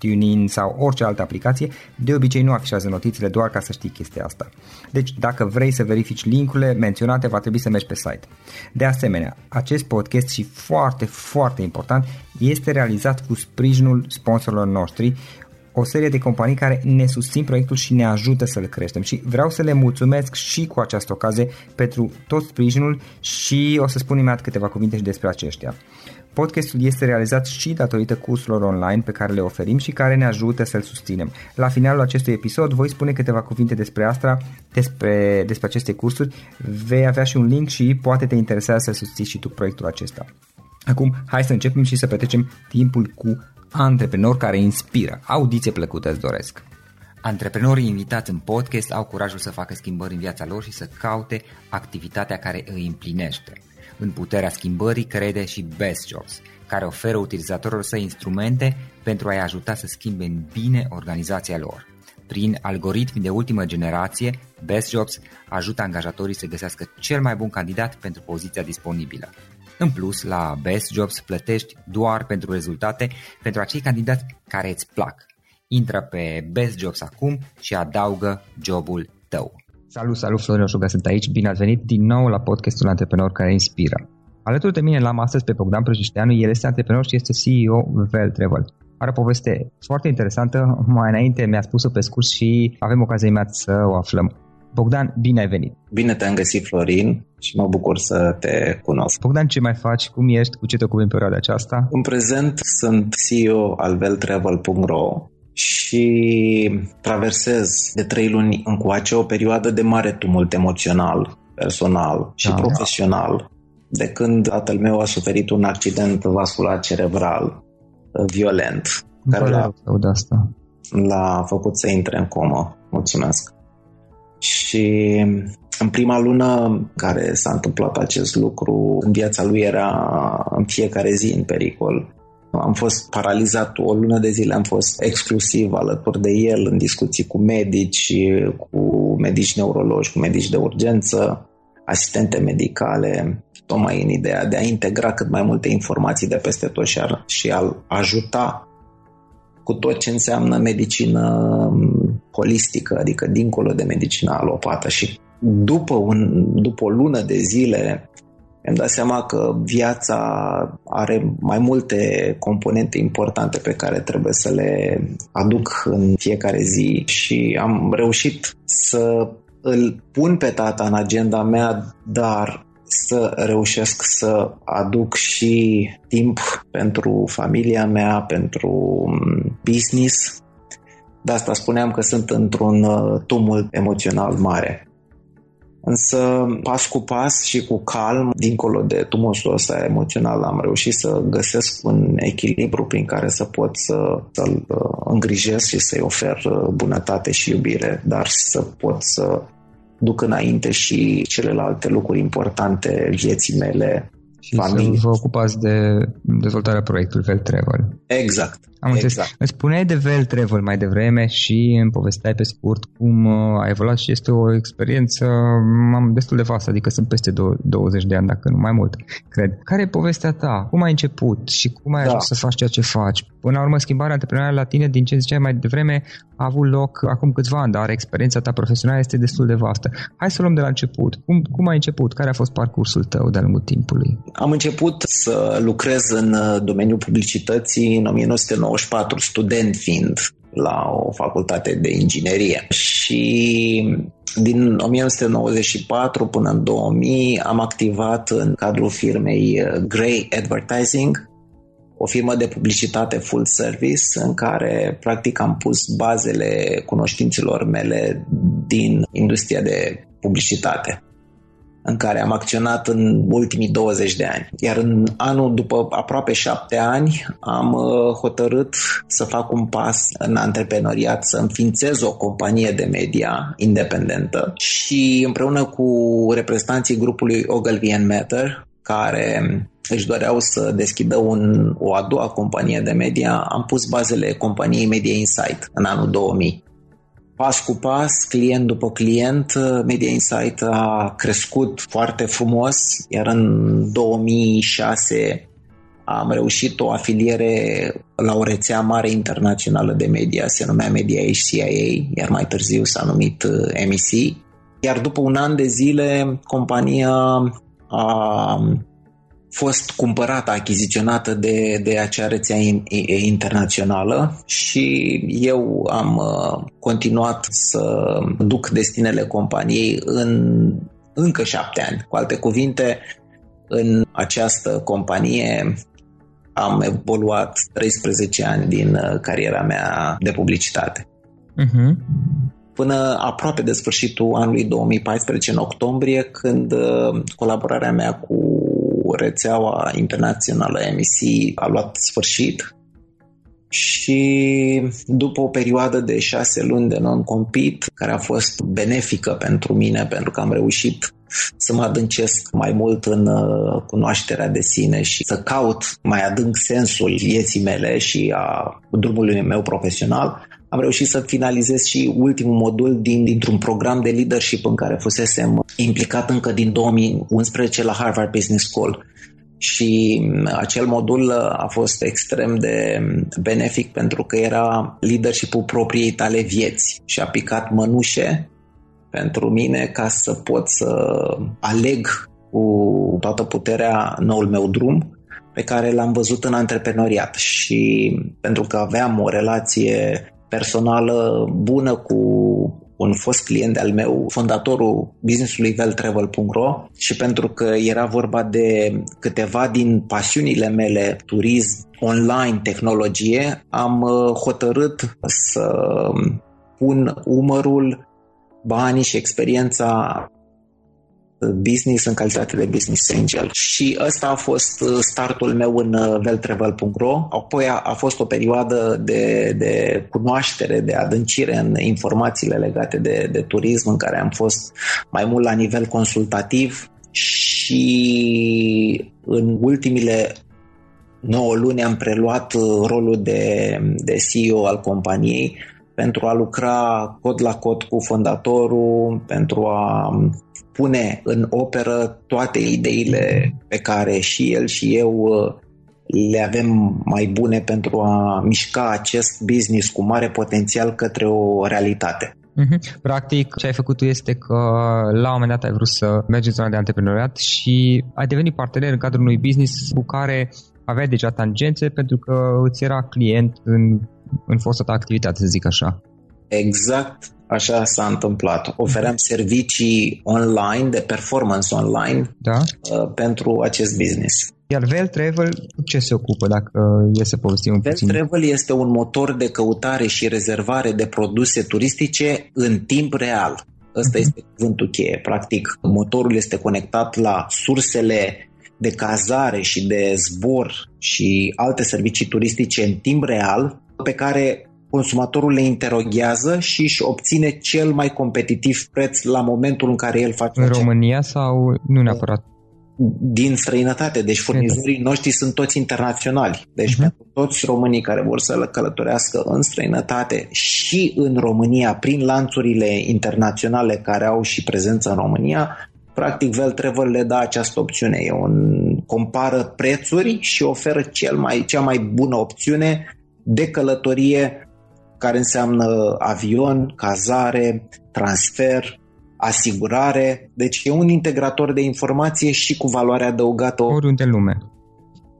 TuneIn sau orice altă aplicație, de obicei nu afișează notițele doar ca să știi chestia asta. Deci dacă vrei să verifici linkurile menționate, va trebui să mergi pe site. De asemenea, acest podcast și foarte, foarte important, este realizat cu sprijinul sponsorilor noștri, o serie de companii care ne susțin proiectul și ne ajută să-l creștem și vreau să le mulțumesc și cu această ocazie pentru tot sprijinul și o să spun imediat câteva cuvinte și despre aceștia. Podcastul este realizat și datorită cursurilor online pe care le oferim și care ne ajută să-l susținem. La finalul acestui episod voi spune câteva cuvinte despre asta, despre, despre aceste cursuri, vei avea și un link și poate te interesează să susții și tu proiectul acesta. Acum, hai să începem și să petrecem timpul cu antreprenori care inspiră. Audiție plăcută îți doresc! Antreprenorii invitați în podcast au curajul să facă schimbări în viața lor și să caute activitatea care îi împlinește. În puterea schimbării crede și Best Jobs, care oferă utilizatorilor săi instrumente pentru a-i ajuta să schimbe în bine organizația lor. Prin algoritmi de ultimă generație, Best Jobs ajută angajatorii să găsească cel mai bun candidat pentru poziția disponibilă. În plus, la Best Jobs plătești doar pentru rezultate pentru acei candidați care îți plac. Intră pe Best Jobs acum și adaugă jobul tău. Salut, salut, Florin Oșuga, sunt aici. Bine ați venit din nou la podcastul Antreprenor care inspiră. Alături de mine l-am astăzi pe Bogdan Prăjișteanu, el este antreprenor și este CEO Vel Travel. Are o poveste foarte interesantă, mai înainte mi-a spus-o pe scurs și avem ocazia imediat să o aflăm. Bogdan, bine ai venit! Bine te-am găsit, Florin, și mă bucur să te cunosc. Bogdan, ce mai faci? Cum ești? Cu ce te ocupi în perioada aceasta? În prezent sunt CEO al veltravel.ro și traversez de trei luni încoace o perioadă de mare tumult emoțional, personal și da, profesional, da. de când tatăl meu a suferit un accident vascular cerebral uh, violent, care l-a, asta. l-a făcut să intre în comă. Mulțumesc. Și în prima lună care s-a întâmplat acest lucru, în viața lui era în fiecare zi în pericol. Am fost paralizat o lună de zile, am fost exclusiv alături de el în discuții cu medici, cu medici neurologi, cu medici de urgență, asistente medicale, tocmai în ideea de a integra cât mai multe informații de peste tot și, a, și a ajuta cu tot ce înseamnă medicină holistică, adică dincolo de medicina alopată și după, un, după o lună de zile mi-am dat seama că viața are mai multe componente importante pe care trebuie să le aduc în fiecare zi și am reușit să îl pun pe tata în agenda mea, dar să reușesc să aduc și timp pentru familia mea, pentru business. De asta spuneam că sunt într-un uh, tumult emoțional mare. Însă, pas cu pas și cu calm, dincolo de tumultul ăsta emoțional, am reușit să găsesc un echilibru prin care să pot să, să-l uh, îngrijesc și să-i ofer uh, bunătate și iubire, dar să pot să duc înainte și celelalte lucruri importante vieții mele, și familie. să vă ocupați de dezvoltarea proiectului Vel Travel. Exact. Am exact. Îți spuneai de Vel Travel mai devreme și îmi povesteai pe scurt cum uh, a evoluat și este o experiență am destul de vastă, adică sunt peste 20 de ani, dacă nu mai mult, cred. Care e povestea ta? Cum ai început și cum ai da. ajuns să faci ceea ce faci? Până la urmă, schimbarea antreprenorială la tine, din ce ziceai mai devreme, a avut loc acum câțiva ani, dar experiența ta profesională este destul de vastă. Hai să luăm de la început. Cum, cum ai început? Care a fost parcursul tău de-a lungul timpului? Am început să lucrez în uh, domeniul publicității în 1994, student fiind la o facultate de inginerie. Și din 1994 până în 2000 am activat în cadrul firmei uh, Grey Advertising, o firmă de publicitate full service în care practic am pus bazele cunoștințelor mele din industria de publicitate în care am acționat în ultimii 20 de ani. Iar în anul după aproape șapte ani am uh, hotărât să fac un pas în antreprenoriat, să înființez o companie de media independentă și împreună cu reprezentanții grupului Ogilvy Matter, care își doreau să deschidă un, o a doua companie de media, am pus bazele companiei Media Insight în anul 2000 pas cu pas, client după client, Media Insight a crescut foarte frumos, iar în 2006 am reușit o afiliere la o rețea mare internațională de media, se numea Media HCIA, iar mai târziu s-a numit uh, MEC. Iar după un an de zile, compania a fost cumpărată, achiziționată de, de acea rețea internațională și eu am uh, continuat să duc destinele companiei în încă șapte ani. Cu alte cuvinte, în această companie am evoluat 13 ani din uh, cariera mea de publicitate. Uh-huh. Până aproape de sfârșitul anului 2014, în octombrie, când uh, colaborarea mea cu rețeaua internațională MEC a luat sfârșit și după o perioadă de șase luni de non-compete, care a fost benefică pentru mine, pentru că am reușit să mă adâncesc mai mult în uh, cunoașterea de sine și să caut mai adânc sensul vieții mele și a drumului meu profesional, am reușit să finalizez și ultimul modul din, dintr-un program de leadership în care fusesem implicat încă din 2011 la Harvard Business School. Și acel modul a fost extrem de benefic pentru că era leadership-ul propriei tale vieți și a picat mănușe pentru mine ca să pot să aleg cu toată puterea noul meu drum pe care l-am văzut în antreprenoriat și pentru că aveam o relație personală bună cu un fost client al meu, fondatorul businessului veltravel.ro și pentru că era vorba de câteva din pasiunile mele, turism, online, tehnologie, am uh, hotărât să pun umărul, banii și experiența business în calitate de business angel. Și ăsta a fost uh, startul meu în veltravel.ro. Uh, Apoi a, a fost o perioadă de, de cunoaștere, de adâncire în informațiile legate de, de turism, în care am fost mai mult la nivel consultativ și în ultimile 9 luni am preluat uh, rolul de, de CEO al companiei pentru a lucra cod la cod cu fondatorul, pentru a pune în operă toate ideile pe care și el și eu uh, le avem mai bune pentru a mișca acest business cu mare potențial către o realitate. Uh-huh. Practic, ce ai făcut tu este că la un moment dat ai vrut să mergi în zona de antreprenoriat și ai devenit partener în cadrul unui business cu care aveai deja tangențe pentru că îți era client în, în fosta ta activitate, să zic așa. Exact așa s-a întâmplat. Ofeream servicii online, de performance online da? uh, pentru acest business. Iar Vel Travel ce se ocupă, dacă e să povestim un Vel puțin? Travel este un motor de căutare și rezervare de produse turistice în timp real. Ăsta uh-huh. este cuvântul cheie. Practic, motorul este conectat la sursele de cazare și de zbor și alte servicii turistice în timp real pe care consumatorul le interoghează și își obține cel mai competitiv preț la momentul în care el face În România sau nu neapărat? Din străinătate, deci furnizorii noștri sunt toți internaționali. Deci uh-huh. pentru toți românii care vor să călătorească în străinătate și în România, prin lanțurile internaționale care au și prezență în România, practic Vel Travel le dă această opțiune. E un, compară prețuri și oferă cel mai, cea mai bună opțiune de călătorie care înseamnă avion, cazare, transfer, asigurare. Deci e un integrator de informație și cu valoare adăugată. Oriunde în lume.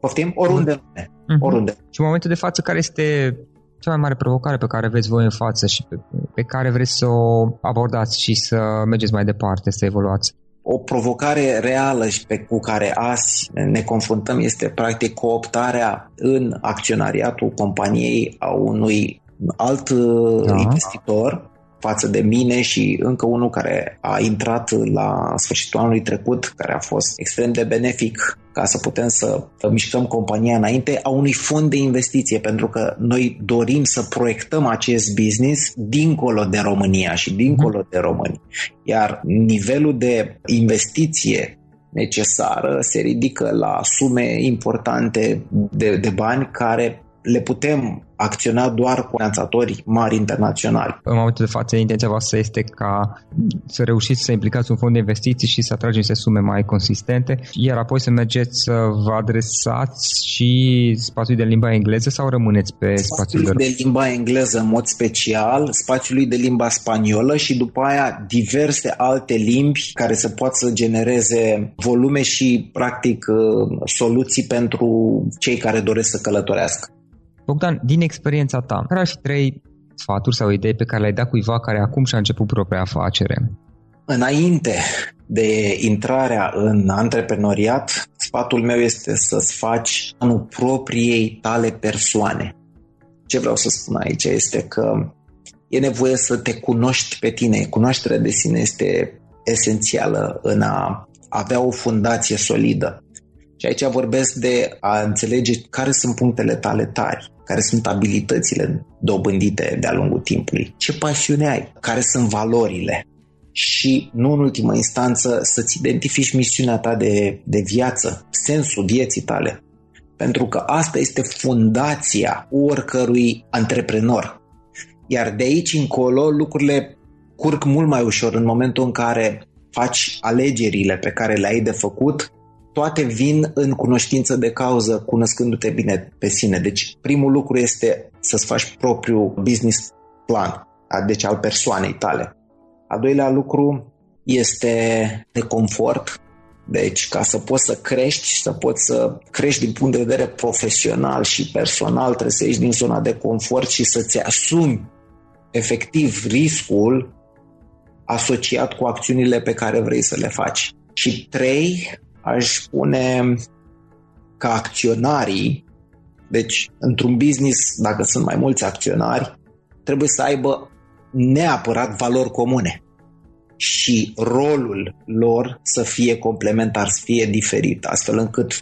Poftim? Oriunde în lume. Uh-huh. Oriunde. Și în momentul de față, care este cea mai mare provocare pe care veți voi în față și pe, pe care vreți să o abordați și să mergeți mai departe, să evoluați? O provocare reală și pe cu care azi ne confruntăm este practic cooptarea în acționariatul companiei a unui alt da. investitor față de mine și încă unul care a intrat la sfârșitul anului trecut, care a fost extrem de benefic ca să putem să mișcăm compania înainte, a unui fond de investiție, pentru că noi dorim să proiectăm acest business dincolo de România și dincolo de români. Iar nivelul de investiție necesară se ridică la sume importante de, de bani care le putem acționa doar cu finanțatori mari internaționali. În momentul de față, intenția voastră este ca să reușiți să implicați un fond de investiții și să atrageți sume mai consistente, iar apoi să mergeți să vă adresați și spațiul de limba engleză sau rămâneți pe spațiul, spațiul de... de limba engleză în mod special, spațiului de limba spaniolă și după aia diverse alte limbi care să poată să genereze volume și practic soluții pentru cei care doresc să călătorească. Bogdan, din experiența ta, care ar fi trei sfaturi sau idei pe care le-ai dat cuiva care acum și-a început propria afacere? Înainte de intrarea în antreprenoriat, sfatul meu este să-ți faci anul propriei tale persoane. Ce vreau să spun aici este că e nevoie să te cunoști pe tine. Cunoașterea de sine este esențială în a avea o fundație solidă. Și aici vorbesc de a înțelege care sunt punctele tale tari, care sunt abilitățile dobândite de-a lungul timpului, ce pasiune ai, care sunt valorile și, nu în ultimă instanță, să-ți identifici misiunea ta de, de viață, sensul vieții tale. Pentru că asta este fundația oricărui antreprenor. Iar de aici încolo lucrurile curg mult mai ușor în momentul în care faci alegerile pe care le ai de făcut toate vin în cunoștință de cauză, cunoscându-te bine pe sine. Deci primul lucru este să-ți faci propriul business plan, deci al persoanei tale. Al doilea lucru este de confort, deci ca să poți să crești și să poți să crești din punct de vedere profesional și personal, trebuie să ieși din zona de confort și să-ți asumi efectiv riscul asociat cu acțiunile pe care vrei să le faci. Și trei, aș spune că acționarii, deci într-un business, dacă sunt mai mulți acționari, trebuie să aibă neapărat valori comune și rolul lor să fie complementar, să fie diferit, astfel încât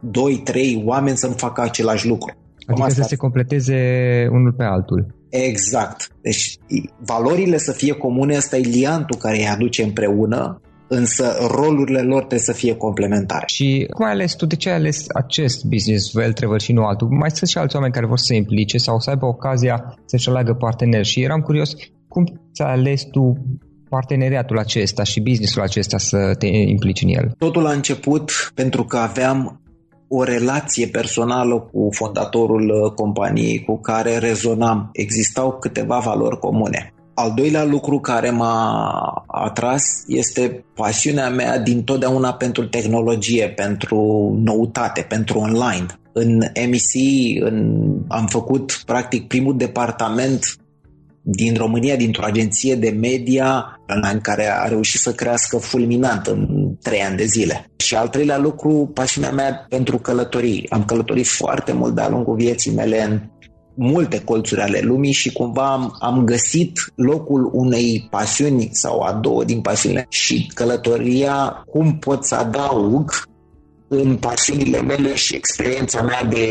doi, trei oameni să nu facă același lucru. Adică asta... să se completeze unul pe altul. Exact. Deci valorile să fie comune, ăsta e liantul care îi aduce împreună însă rolurile lor trebuie să fie complementare. Și cum ai ales tu, de ce ai ales acest business well travel și nu altul? Mai sunt și alți oameni care vor să se implice sau să aibă ocazia să-și aleagă parteneri și eram curios cum ți-ai ales tu parteneriatul acesta și businessul acesta să te implici în el? Totul a început pentru că aveam o relație personală cu fondatorul uh, companiei cu care rezonam. Existau câteva valori comune. Al doilea lucru care m-a atras este pasiunea mea din totdeauna pentru tehnologie, pentru noutate, pentru online. În MEC în, am făcut practic primul departament din România, dintr-o agenție de media online care a reușit să crească fulminant în trei ani de zile. Și al treilea lucru, pasiunea mea pentru călătorii. Am călătorit foarte mult de-a lungul vieții mele în multe colțuri ale lumii și cumva am, am găsit locul unei pasiuni sau a două din pasiunile și călătoria, cum pot să adaug în pasiunile mele și experiența mea de,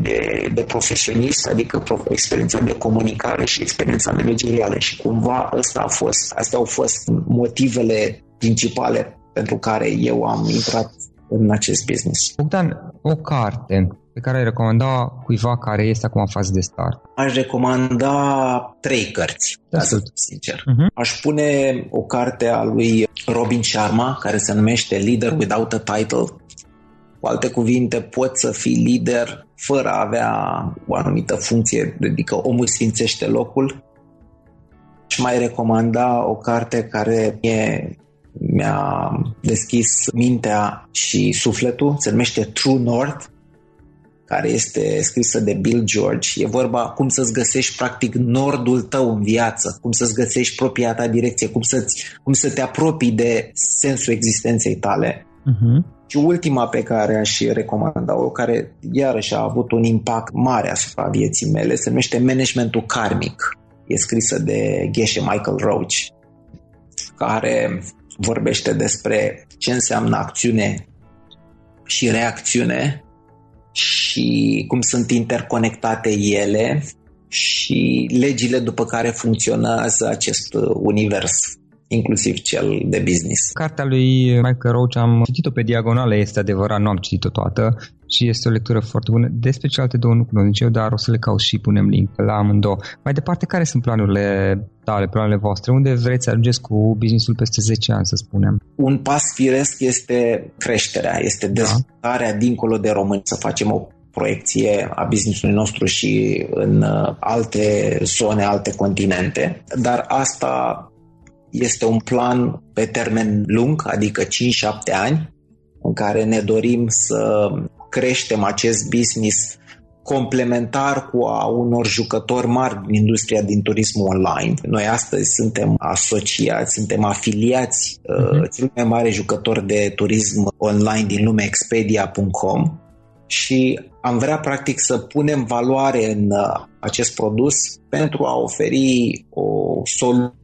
de, de profesionist, adică experiența de comunicare și experiența managerială și cumva ăsta a fost, astea au fost motivele principale pentru care eu am intrat în acest business. Bogdan, o carte pe care ai recomanda cuiva care este acum în fază de start? Aș recomanda trei cărți, ca să fiu sincer. Uh-huh. Aș pune o carte a lui Robin Sharma, care se numește Leader Without a Title. Cu alte cuvinte, poți să fii lider fără a avea o anumită funcție, adică omul sfințește locul. Și mai recomanda o carte care e mi-a deschis mintea și sufletul, se numește True North, care este scrisă de Bill George. E vorba cum să-ți găsești practic nordul tău în viață, cum să-ți găsești propria ta direcție, cum, să cum să te apropii de sensul existenței tale. Uh-huh. Și ultima pe care aș recomanda-o, care iarăși a avut un impact mare asupra vieții mele, se numește Managementul Karmic. E scrisă de Geshe Michael Roach, care vorbește despre ce înseamnă acțiune și reacțiune și cum sunt interconectate ele și legile după care funcționează acest univers inclusiv cel de business. Cartea lui Michael Roach am citit-o pe diagonală, este adevărat, nu am citit-o toată și este o lectură foarte bună. Despre celelalte două nu cunosc eu, dar o să le caut și punem link la amândouă. Mai departe, care sunt planurile tale, planurile voastre? Unde vreți să ajungeți cu businessul peste 10 ani, să spunem? Un pas firesc este creșterea, este da. dezvoltarea da. dincolo de români, să facem o proiecție a businessului nostru și în uh, alte zone, alte continente. Dar asta este un plan pe termen lung, adică 5-7 ani, în care ne dorim să creștem acest business complementar cu a unor jucători mari din industria din turismul online. Noi astăzi suntem asociați, suntem afiliați uh-huh. uh, cel mai mare jucător de turism online din lume, Expedia.com și am vrea practic să punem valoare în uh, acest produs pentru a oferi o soluție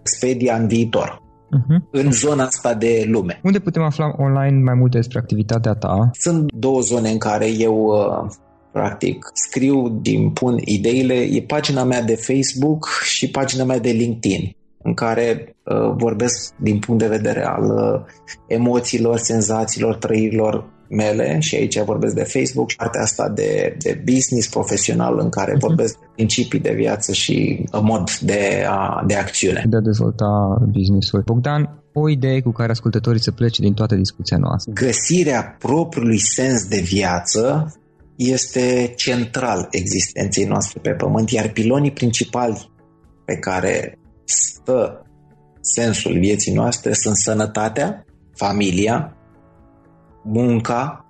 Expedia în viitor. Uh-huh. în zona asta de lume. Unde putem afla online mai multe despre activitatea ta? Sunt două zone în care eu uh, practic scriu din pun ideile. E pagina mea de Facebook și pagina mea de LinkedIn în care uh, vorbesc din punct de vedere al uh, emoțiilor, senzațiilor, trăirilor mele și aici vorbesc de Facebook, partea asta de, de business profesional în care uh-huh. vorbesc de principii de viață și mod de, a, de acțiune. De a dezvolta businessul. Bogdan, o idee cu care ascultătorii să plece din toată discuția noastră. Găsirea propriului sens de viață este central existenței noastre pe pământ, iar pilonii principali pe care stă sensul vieții noastre sunt sănătatea, familia, munca,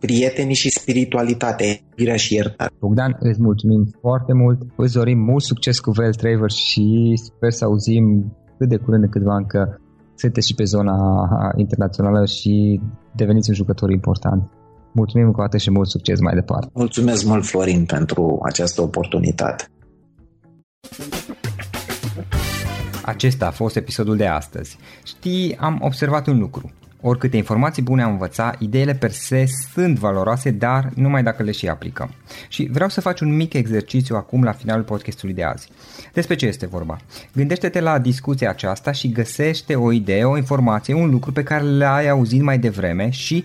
prietenii și spiritualitatea, iubirea și iertare. Bogdan, îți mulțumim foarte mult, îți dorim mult succes cu Vel Traver și sper să auzim cât de curând câtva încă sunteți și pe zona internațională și deveniți un jucător important. Mulțumim încă o dată și mult succes mai departe. Mulțumesc mult, Florin, pentru această oportunitate. Acesta a fost episodul de astăzi. Știi, am observat un lucru. Oricâte informații bune am învățat, ideile per se sunt valoroase, dar numai dacă le și aplicăm. Și vreau să faci un mic exercițiu acum la finalul podcastului de azi. Despre ce este vorba? Gândește-te la discuția aceasta și găsește o idee, o informație, un lucru pe care l-ai auzit mai devreme și,